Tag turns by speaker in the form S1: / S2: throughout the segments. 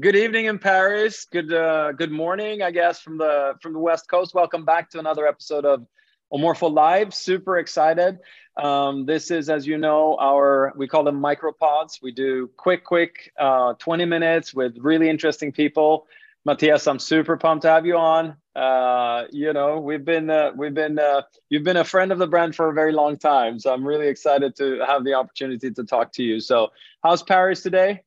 S1: good evening in Paris. Good uh, good morning, I guess, from the from the West Coast. Welcome back to another episode of Omorpho Live. Super excited. Um, this is, as you know, our we call them micropods. We do quick, quick, uh, 20 minutes with really interesting people. Matthias, I'm super pumped to have you on. Uh, you know, we've been uh, we've been uh, you've been a friend of the brand for a very long time, so I'm really excited to have the opportunity to talk to you. So, how's Paris today?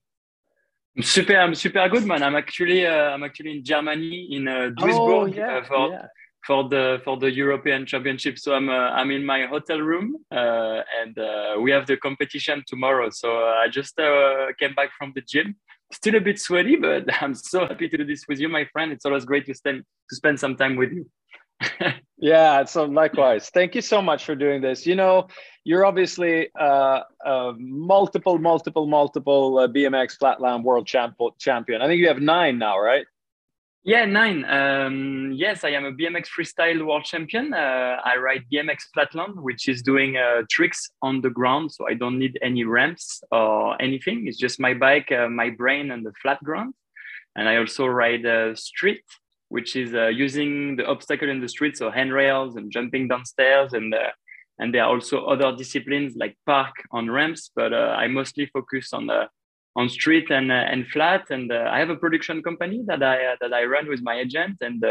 S2: I'm super, I'm super good, man. I'm actually uh, I'm actually in Germany in uh, Duisburg oh, yeah, uh, for yeah. for the for the European Championship. So I'm uh, I'm in my hotel room, uh, and uh, we have the competition tomorrow. So I just came back from the gym still a bit sweaty, but I'm so happy to do this with you, my friend. It's always great to spend to spend some time with you.
S1: Yeah, so likewise. Thank you so much for doing this. You know, you're obviously uh, uh, multiple, multiple, multiple uh, BMX flatland world champ- champion. I think you have nine now, right?
S2: Yeah, nine. Um, yes, I am a BMX freestyle world champion. Uh, I ride BMX Flatland, which is doing uh, tricks on the ground. So I don't need any ramps or anything. It's just my bike, uh, my brain, and the flat ground. And I also ride uh, street, which is uh, using the obstacle in the street, so handrails and jumping downstairs. And uh, and there are also other disciplines like park on ramps. But I mostly focus on the on street and uh, and flat. And uh, I have a production company that I uh, that I run with my agent, and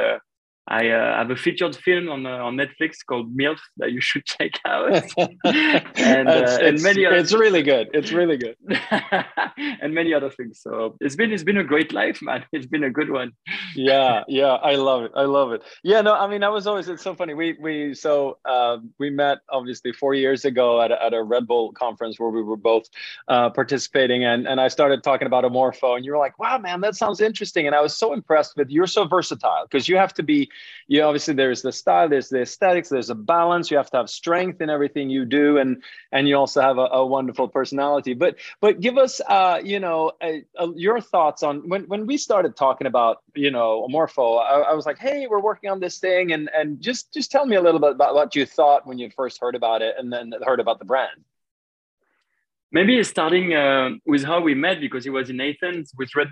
S2: I uh, have a featured film on uh, on Netflix called MILF that you should check out.
S1: and, uh, and many other it's really good. It's really good.
S2: and many other things. So it's been it's been a great life, man. It's been a good one.
S1: yeah, yeah, I love it. I love it. Yeah, no, I mean, I was always. It's so funny. We we so um, we met obviously four years ago at a, at a Red Bull conference where we were both uh, participating, and and I started talking about Omorpho, and you were like, "Wow, man, that sounds interesting." And I was so impressed with you're so versatile because you have to be you obviously there's the style there's the aesthetics there's a balance. You have to have strength in everything you do and and you also have a, a wonderful personality. But but give us uh you know a, a, your thoughts on when when we started talking about you know Omorpho I, I, was like hey we're working on this thing. And and just just tell me a little bit about what you thought when you first heard about it and then heard about the brand.
S2: Maybe starting uh, with how we met because he was in Athens with Red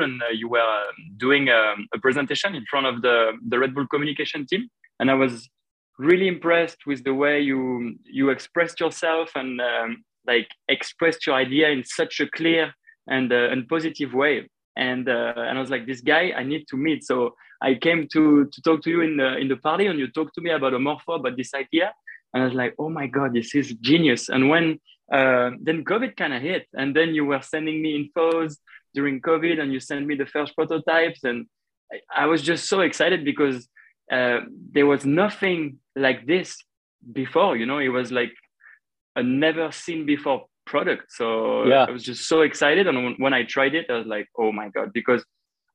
S2: and uh, you were um, doing um, a presentation in front of the, the Red Bull communication team. And I was really impressed with the way you you expressed yourself and um, like expressed your idea in such a clear and uh, and positive way. And uh, and I was like, this guy, I need to meet. So I came to to talk to you in the in the party, and you talked to me about Omorpho, about this idea. And I was like, oh my god, this is genius. And when uh, then COVID kind of hit, and then you were sending me infos during COVID and you sent me the first prototypes. And I, I was just so excited because uh, there was nothing like this before, you know, it was like a never seen before product. So yeah. I was just so excited. And when I tried it, I was like, oh my God, because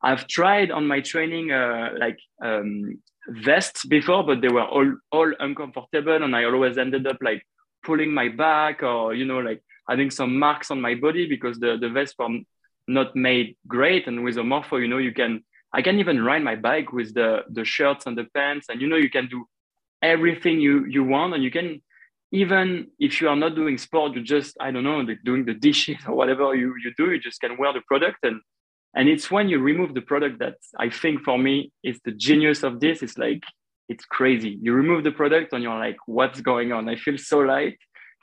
S2: I've tried on my training uh, like um, vests before, but they were all, all uncomfortable. And I always ended up like pulling my back or, you know, like having some marks on my body because the, the vest were not made great. And with Omorpho you know, you can I can even ride my bike with the the shirts and the pants, and you know, you can do everything you you want, and you can even if you are not doing sport, you just I don't know, doing the dishes or whatever you you do, you just can wear the product and and it's when you remove the product that I think for me is the genius of this. It's like it's crazy. You remove the product and you're like, what's going on? I feel so light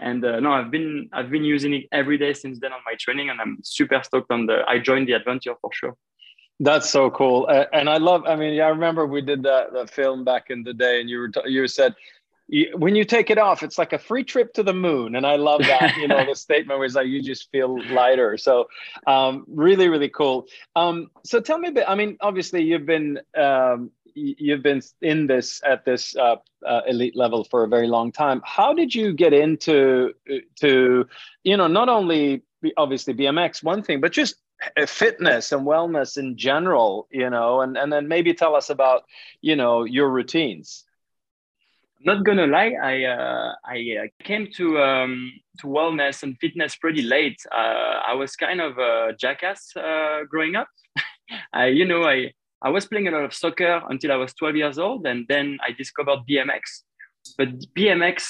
S2: and uh, no i've been i've been using it every day since then on my training and i'm super stoked on the i joined the adventure for sure.
S1: That's so cool. Uh, and i love i mean i remember we did that, that film back in the day and you were t- you said when you take it off it's like a free trip to the moon. And i love that you know the statement was like you just feel lighter. So um, really really cool. Um, so tell me a bit i mean obviously you've been um, you've been in this at this uh, uh, elite level for a very long time. How did you get into to you know not only obviously BMX one thing, but just fitness and wellness in general, you know, and and then maybe tell us about you know your routines.
S2: I'm not gonna lie, I uh, I uh, came to um, to wellness and fitness pretty late. Uh, I was kind of a jackass uh, growing up. I, you know, I I was playing a lot of soccer until I was 12 years old, and then I discovered BMX. But BMX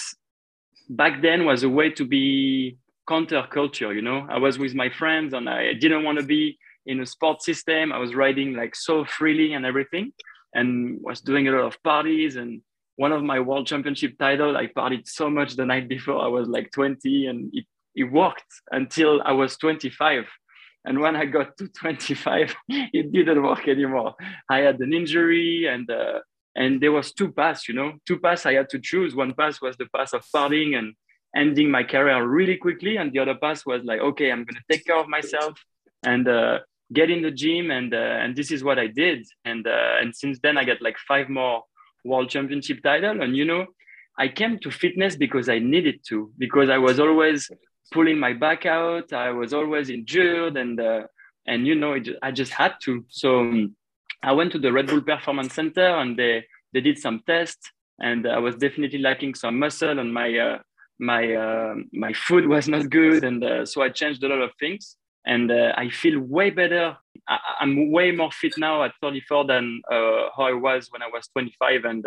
S2: back then was a way to be counterculture. You know, I was with my friends, and I didn't want to be in a sports system. I was riding like so freely and everything, and was doing a lot of parties. And one of my world championship title, I partied so much the night before. I was like 20, and it it worked until I was 25. And when I got to 25, it didn't work anymore. I had an injury and uh, and there was two paths, you know, two paths I had to choose. One path was the path of partying and ending my career really quickly, and the other path was like, okay, I'm gonna take care of myself and uh, get in the gym, and uh, and this is what I did. And uh, and since then, I got like five more world championship title, and you know, I came to fitness because I needed to, because I was always pulling my back out. I was always injured, and uh, and you know, I just had to. So. Um, I went to the Red Bull Performance Center and they they did some tests and I was definitely lacking some muscle and my uh, my uh, my food was not good and uh, so I changed a lot of things and uh, I feel way better. I, am way more fit now at 34 than uh, how I was when I was 25 and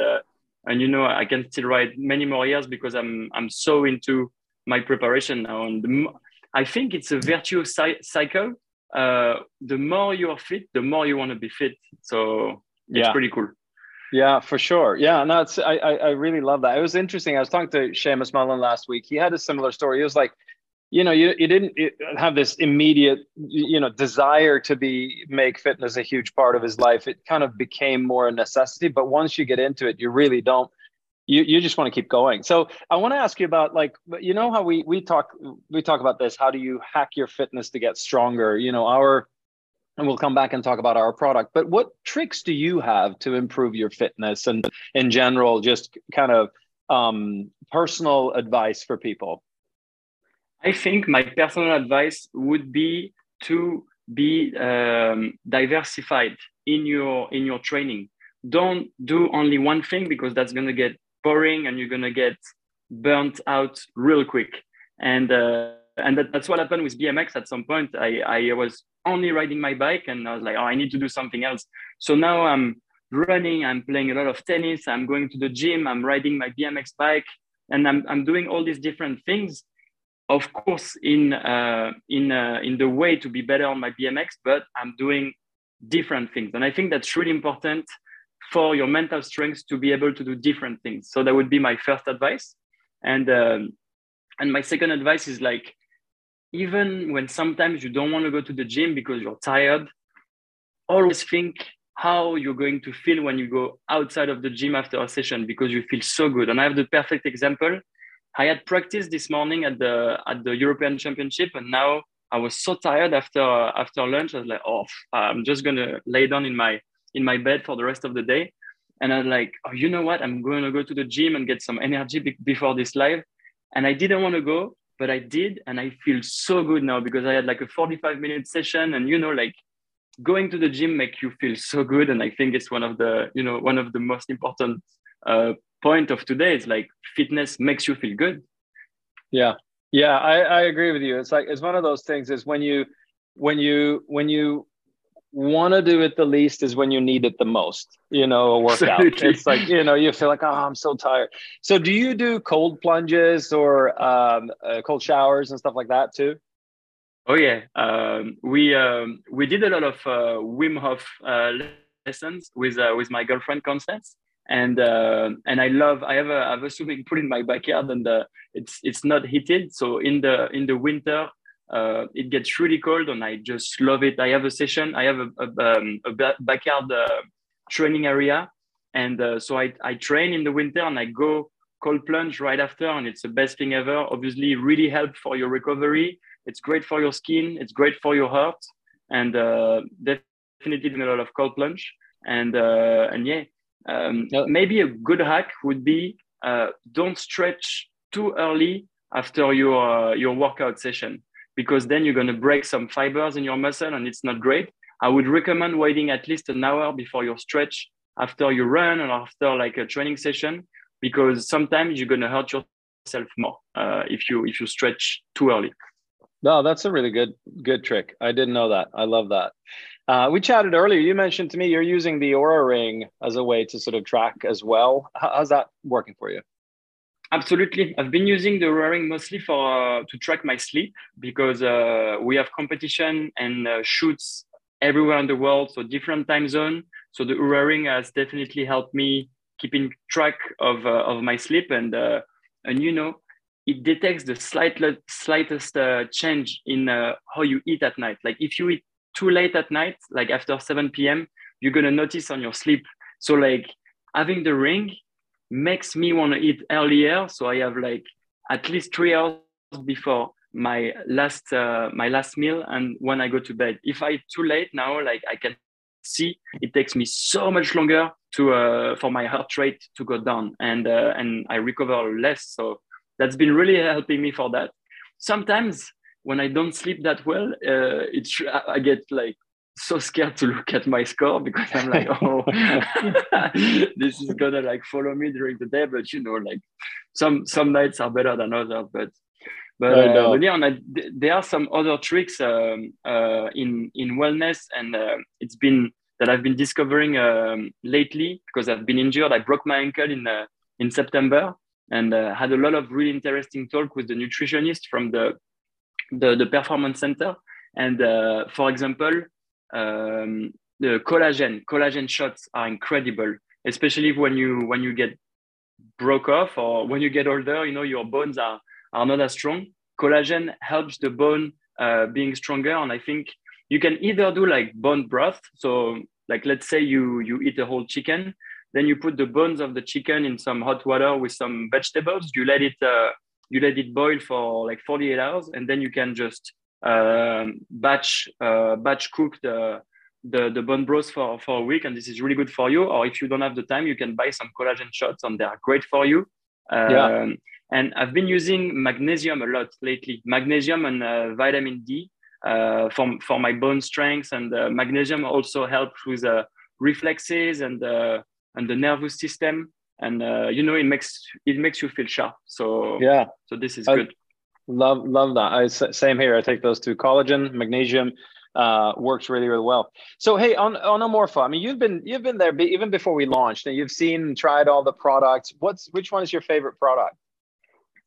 S2: and you know I can still ride many more years because I'm I'm so into my preparation now and the, I think it's a virtuous cycle uh, the more you are fit, the more you want to be fit. So it's yeah. pretty cool.
S1: Yeah, for sure. Yeah, no, it's I, I, I really love that. It was interesting. I was talking to Seamus Mullen last week. He had a similar story. He was like, you know, you, you didn't have this immediate, you know, desire to be make fitness a huge part of his life. It kind of became more a necessity. But once you get into it, you really don't you, you just want to keep going. So I want to ask you about like you know how we we talk we talk about this. How do you hack your fitness to get stronger? You know our and we'll come back and talk about our product. But what tricks do you have to improve your fitness and in general, just kind of um, personal advice for people?
S2: I think my personal advice would be to be um, diversified in your in your training. Don't do only one thing because that's going to get boring and you're gonna get burnt out real quick. And uh, and that, that's what happened with BMX. At some point, I I was only riding my bike, and I was like, oh, I need to do something else. So now I'm running. I'm playing a lot of tennis. I'm going to the gym. I'm riding my BMX bike, and I'm I'm doing all these different things. Of course, in uh, in uh, in the way to be better on my BMX, but I'm doing different things, and I think that's really important for your mental strength to be able to do different things. So that would be my first advice. And um, and my second advice is like, even when sometimes you don't want to go to the gym because you're tired, always think how you're going to feel when you go outside of the gym after a session because you feel so good. And I have the perfect example. I had practice this morning at the at the European Championship, and now I was so tired after after lunch. I was like, oh, I'm just gonna lay down in my in my bed for the rest of the day. And I'm like, oh, you know what? I'm going to go to the gym and get some energy be- before this live. And I didn't want to go, but I did. And I feel so good now because I had like a 45 minute session. And, you know, like going to the gym make you feel so good. And I think it's one of the, you know, one of the most important uh, point of today is like fitness makes you feel good.
S1: Yeah. Yeah. I, I agree with you. It's like, it's one of those things is when you, when you, when you want to do it the least is when you need it the most you know a workout. It's like you know you feel like oh i'm so tired. So do you do cold plunges or um, uh, cold showers and stuff like that too?
S2: Oh yeah. Um, we um, we did a lot of uh, wim hof uh, lessons with uh, with my girlfriend constance. And uh, and i love i have a, I have a swimming pool in my backyard and uh, it's it's not heated. So in the in the winter uh, it gets really cold and I just love it. I have a session, I have a, a, um, a backyard uh, training area. And uh, so I, I train in the winter and I go cold plunge right after. And it's the best thing ever. Obviously, really help for your recovery. It's great for your skin. It's great for your heart. And uh, definitely doing a lot of cold plunge. And, uh, and yeah, um, maybe a good hack would be uh, don't stretch too early after your, your workout session because then you're going to break some fibers in your muscle and it's not great. I would recommend waiting at least an hour before your stretch after you run or after like a training session because sometimes you're going to hurt yourself more uh, if you if you stretch too early.
S1: No, that's a really good good trick. I didn't know that. I love that. Uh, we chatted earlier. You mentioned to me you're using the Oura Ring as a way to sort of track as well. How's that working for you?
S2: Absolutely. I've been using the Oura Ring mostly for uh, to track my sleep because uh, we have competition and uh, shoots everywhere in the world, so different time zone. So the Oura Ring has definitely helped me keeping track of uh, of my sleep and uh, and you know it detects the slight, slightest uh, change in how you eat at night. Like if you eat too late at night, like after 7 p.m., you're gonna notice on your sleep. So like having the ring makes me want to eat earlier. So I have like at least three hours before my last uh, my last meal and when I go to bed. If I too late now, like I can see, it takes me so much longer to uh, for my heart rate to go down and uh, and I recover less. So that's been really helping me for that. Sometimes when I don't sleep that well, uh, it's I get like so scared to look at my score because I'm like, oh, this is gonna like follow me during the day. But you know, like some some nights are better than others. But but, uh, but yeah, there are some other tricks um, uh, in in wellness, and uh, it's been that I've been discovering um, lately because I've been injured. I broke my ankle in uh, in September, and uh, had a lot of really interesting talk with the nutritionist from the the, the performance center. And uh, for example, um, the collagen collagen shots are incredible, especially when you when you get broke off or when you get older. You know your bones are are not as strong. Collagen helps the bone uh, being stronger, and I think you can either do like bone broth. So like let's say you you eat a whole chicken then you put the bones of the chicken in some hot water with some vegetables. You let it uh, you let it boil for like 48 hours, and then you can just um, batch uh, batch cook the, the the bone broth for for a week, and this is really good for you. Or if you don't have the time, you can buy some collagen shots, and they are great for you. Um, yeah. And I've been using magnesium a lot lately. Magnesium and uh, vitamin D uh, for for my bone strength, and uh, magnesium also helps with uh, reflexes and uh, and the nervous system and uh, you know it makes it makes you feel sharp so
S1: yeah
S2: so this is
S1: I
S2: good
S1: love love that. I same here. I take those two. Collagen magnesium uh, works really really well. So hey on on Omorpho i mean you've been you've been there even before we launched and you've seen tried all the products. What's which one is your favorite product?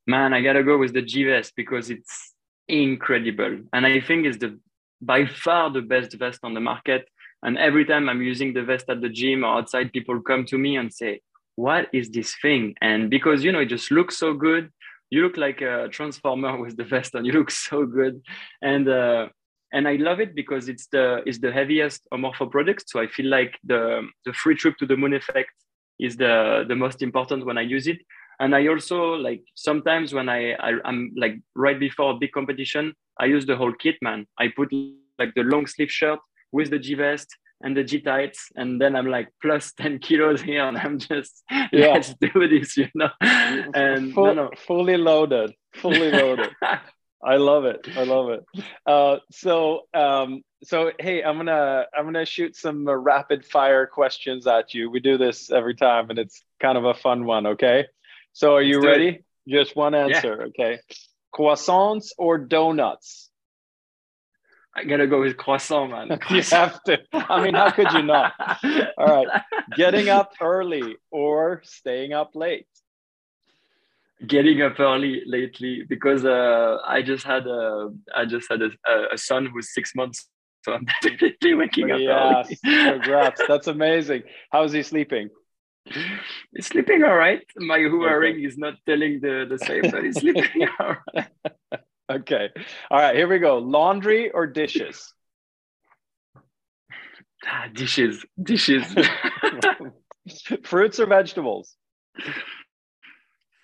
S2: Man i gotta go with the g-vest because it's incredible. And i think it's the by far the best vest on the market. And every time I'm using the vest at the gym or outside, people come to me and say, What is this thing? And because, you know, it just looks so good. You look like a transformer with the vest and you look so good. And, uh, and I love it because it's the it's the heaviest Omorpho product. So I feel like the the free trip to the moon effect is the the most important when I use it. And I also like sometimes when I, I am like right before a big competition, I use the whole kit, man. I put like the long sleeve shirt, with the G vest and the G tights, and then I'm like plus 10 kilos here, and I'm just yeah. let's do this, you know. And
S1: Full, no, no. fully loaded, fully loaded. I love it. I love it. Uh, so, um, so hey, I'm gonna I'm gonna shoot some uh, rapid fire questions at you. We do this every time, and it's kind of a fun one. Okay. So, are you ready? It. Just one answer. Yeah. Okay. Croissants or donuts?
S2: I gotta go with croissant, man.
S1: you have to. I mean, how could you not? All right. Getting up early or staying up late?
S2: Getting up early lately because uh, I just had a I just had a, a son who's six months, so I'm definitely waking up yes.
S1: early. Congrats! That's amazing. How is he sleeping?
S2: He's sleeping all right. My Oura okay. ring is not telling the the same, but he's sleeping all right.
S1: Okay. All right, here we go. Laundry or dishes?
S2: Ah, dishes, dishes.
S1: fruits or vegetables?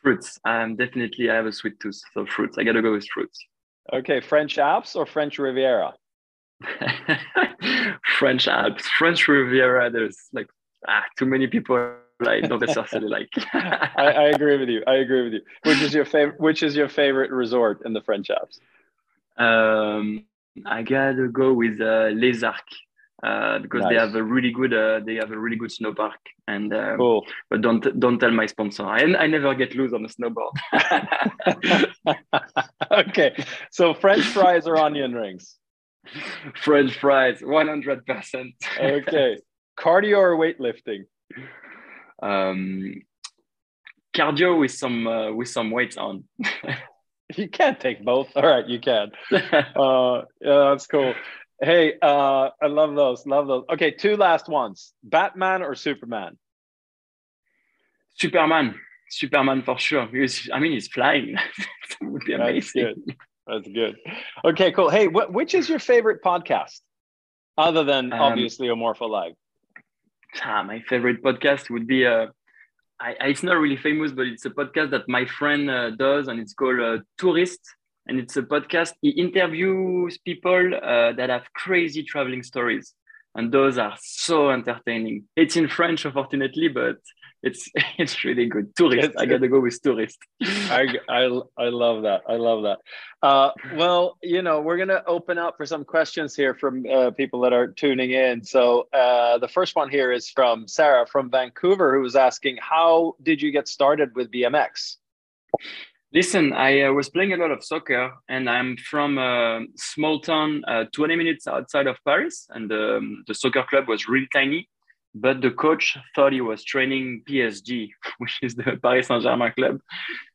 S2: Fruits. Um, definitely, I have a sweet tooth, so fruits. I gotta go with fruits.
S1: Okay, French Alps or French Riviera?
S2: French Alps, French Riviera. There's like ah, too many people I don't necessarily like.
S1: I, I, agree with you. I agree with you. Which is your favorite? Which is your favorite resort in the French Alps?
S2: Um, I gotta go with uh, Les Arcs uh, because nice. they have a really good uh, they have a really good snow park. And um, cool. but don't don't tell my sponsor. I I never get loose on a snowboard.
S1: okay, so French fries or onion rings?
S2: French fries, one hundred percent.
S1: Okay, cardio or weightlifting?
S2: Um, cardio with some uh, with some weights on.
S1: you can't take both. All right, you can. uh, yeah, that's cool. Hey, uh, I love those. Love those. Okay, two last ones: Batman or Superman?
S2: Superman. Superman for sure. Because I mean, he's flying. that would be amazing.
S1: That's good. That's good. Okay, cool. Hey, wh- which is your favorite podcast, other than um, obviously Omorpho Live?
S2: Ah, my favorite podcast would be. Uh, I, it's not really famous, but it's a podcast that my friend uh, does, and it's called uh, Tourist. And it's a podcast. He interviews people uh, that have crazy traveling stories, and those are so entertaining. It's in French, unfortunately, but it's it's really good. Tourist. It's, I gotta go with tourist.
S1: I, I I love that. I love that. Uh, well, you know, we're gonna open up for some questions here from uh, people that are tuning in. So uh, the first one here is from Sarah from Vancouver, who was asking, "How did you get started with BMX?"
S2: Listen, I uh, was playing a lot of soccer, and I'm from a small town, uh, 20 minutes outside of Paris, and um, the soccer club was really tiny but the coach thought he was training PSG, which is the Paris Saint Germain club.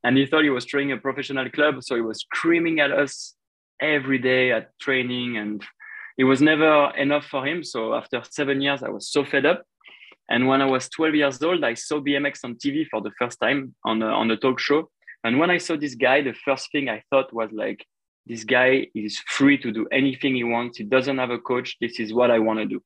S2: And he thought he was training a professional club. So he was screaming at us every day at training. And it was never enough for him. So after seven years, I was so fed up. And when I was 12 years old, I saw BMX on TV for the first time on a, on a talk show. And when I saw this guy, the first thing I thought was like, this guy is free to do anything he wants. He doesn't have a coach. This is what I want to do.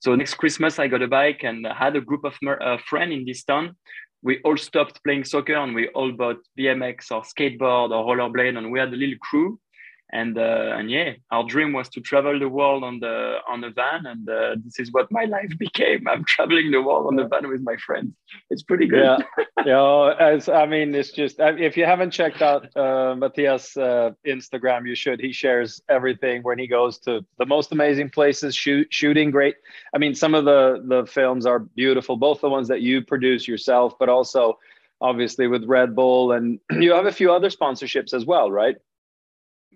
S2: So next Christmas, I got a bike and had a group of uh, friends in this town. We all stopped playing soccer and we all bought BMX or skateboard or rollerblade, and we had a little crew and uh, and yeah, our dream was to travel the world on the on a van, and uh, this is what my life became. I'm traveling the world on the van with my friends. It's pretty good.
S1: Yeah, yeah. As I mean, it's just if you haven't checked out uh, Matthias' uh, Instagram, you should. He shares everything when he goes to the most amazing places, shoot, shooting great. I mean, some of the the films are beautiful, both the ones that you produce yourself, but also obviously with Red Bull, and you have a few other sponsorships as well, right?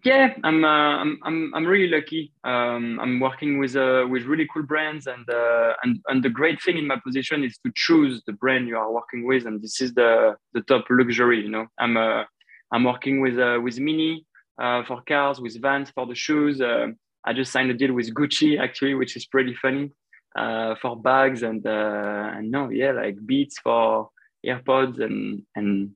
S2: Yeah, I'm, uh, I'm, I'm, I'm really lucky. Um, I'm working with, uh, with really cool brands, and, uh, and, and the great thing in my position is to choose the brand you are working with, and this is the, the top luxury. You know, I'm, uh, I'm working with, uh, with Mini uh, for cars, with Vans for the shoes. Uh, I just signed a deal with Gucci actually, which is pretty funny uh, for bags, and uh, and no, yeah, like Beats for AirPods, and and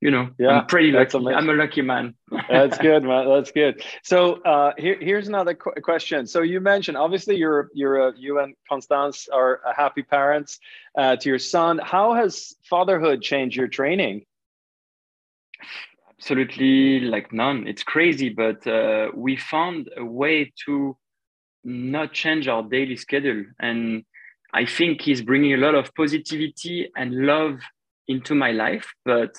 S2: you know, yeah, I'm pretty lucky. I'm a lucky man.
S1: that's good, man. That's good. So uh, here, here's another qu- question. So you mentioned obviously you're you're a, you and Constance are happy parents uh, to your son. How has fatherhood changed your training?
S2: Absolutely, like none. It's crazy, but uh, we found a way to not change our daily schedule, and I think he's bringing a lot of positivity and love into my life, but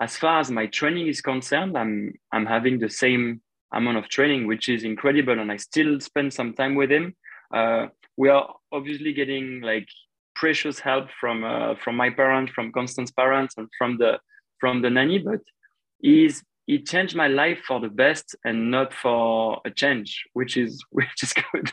S2: as far as my training is concerned, I'm I'm having the same amount of training, which is incredible, and I still spend some time with him. Uh, we are obviously getting like precious help from uh, from my parents, from Constance's parents, and from the from the nanny. But he's he changed my life for the best and not for a change, which is which is good.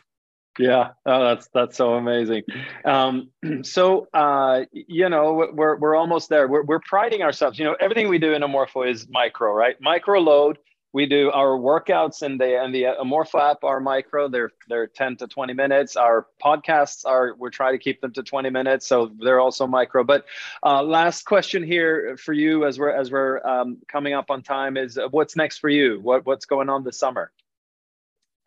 S1: Yeah, oh, that's that's so amazing. Um, so uh, you know, we're we're almost there. We're we're priding ourselves. You know, everything we do in Omorpho is micro, right? Micro load. We do our workouts and the and the Omorpho app are micro. They're they're ten to twenty minutes. Our podcasts are we're trying to keep them to twenty minutes, so they're also micro. But uh, last question here for you as we're as we're um, coming up on time is uh, what's next for you? What what's going on this summer?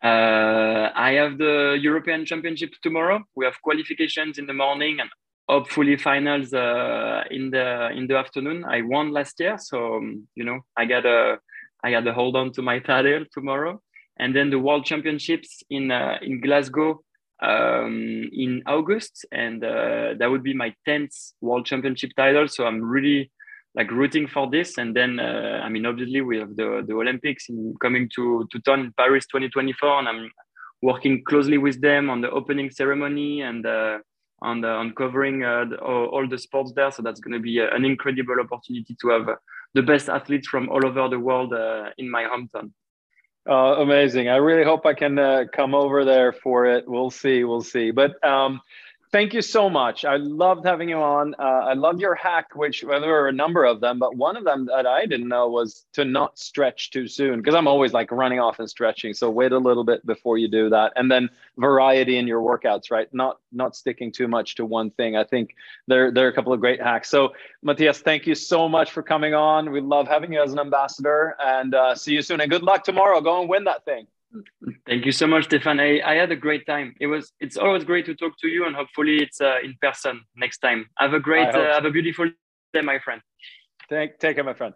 S2: Uh, I have the European Championship tomorrow. We have qualifications in the morning and hopefully finals uh, in the in the afternoon. I won last year, so um, you know I got a I got to hold on to my title tomorrow, and then the World Championships in uh, in Glasgow um, in August, and uh, that would be my tenth World Championship title. So I'm really like rooting for this. And then, uh, I mean, obviously we have the, the Olympics in, coming to, to town Paris 2024, and I'm working closely with them on the opening ceremony and uh, on, the, on covering uh, the, all, the sports there. So that's going to be a, an incredible opportunity to have uh, the best athletes from all over the world uh, in my hometown.
S1: Uh, amazing. I really hope I can uh, come over there for it. We'll see. We'll see. But um, thank you so much. I loved having you on. Uh, I love your hack, which well, there were a number of them, but one of them that I didn't know was to not stretch too soon because I'm always like running off and stretching. So wait a little bit before you do that, and then variety in your workouts, right? Not not sticking too much to one thing. I think there there are a couple of great hacks. So Matthias, thank you so much for coming on. We love having you as an ambassador, and uh, see you soon. And good luck tomorrow. Go and win that thing.
S2: Thank you so much, Stefan. I, I had a great time. It was. It's always great to talk to you, and hopefully it's uh, in person next time. Have a great, uh, have a beautiful day, my friend.
S1: Take, take care, my friend.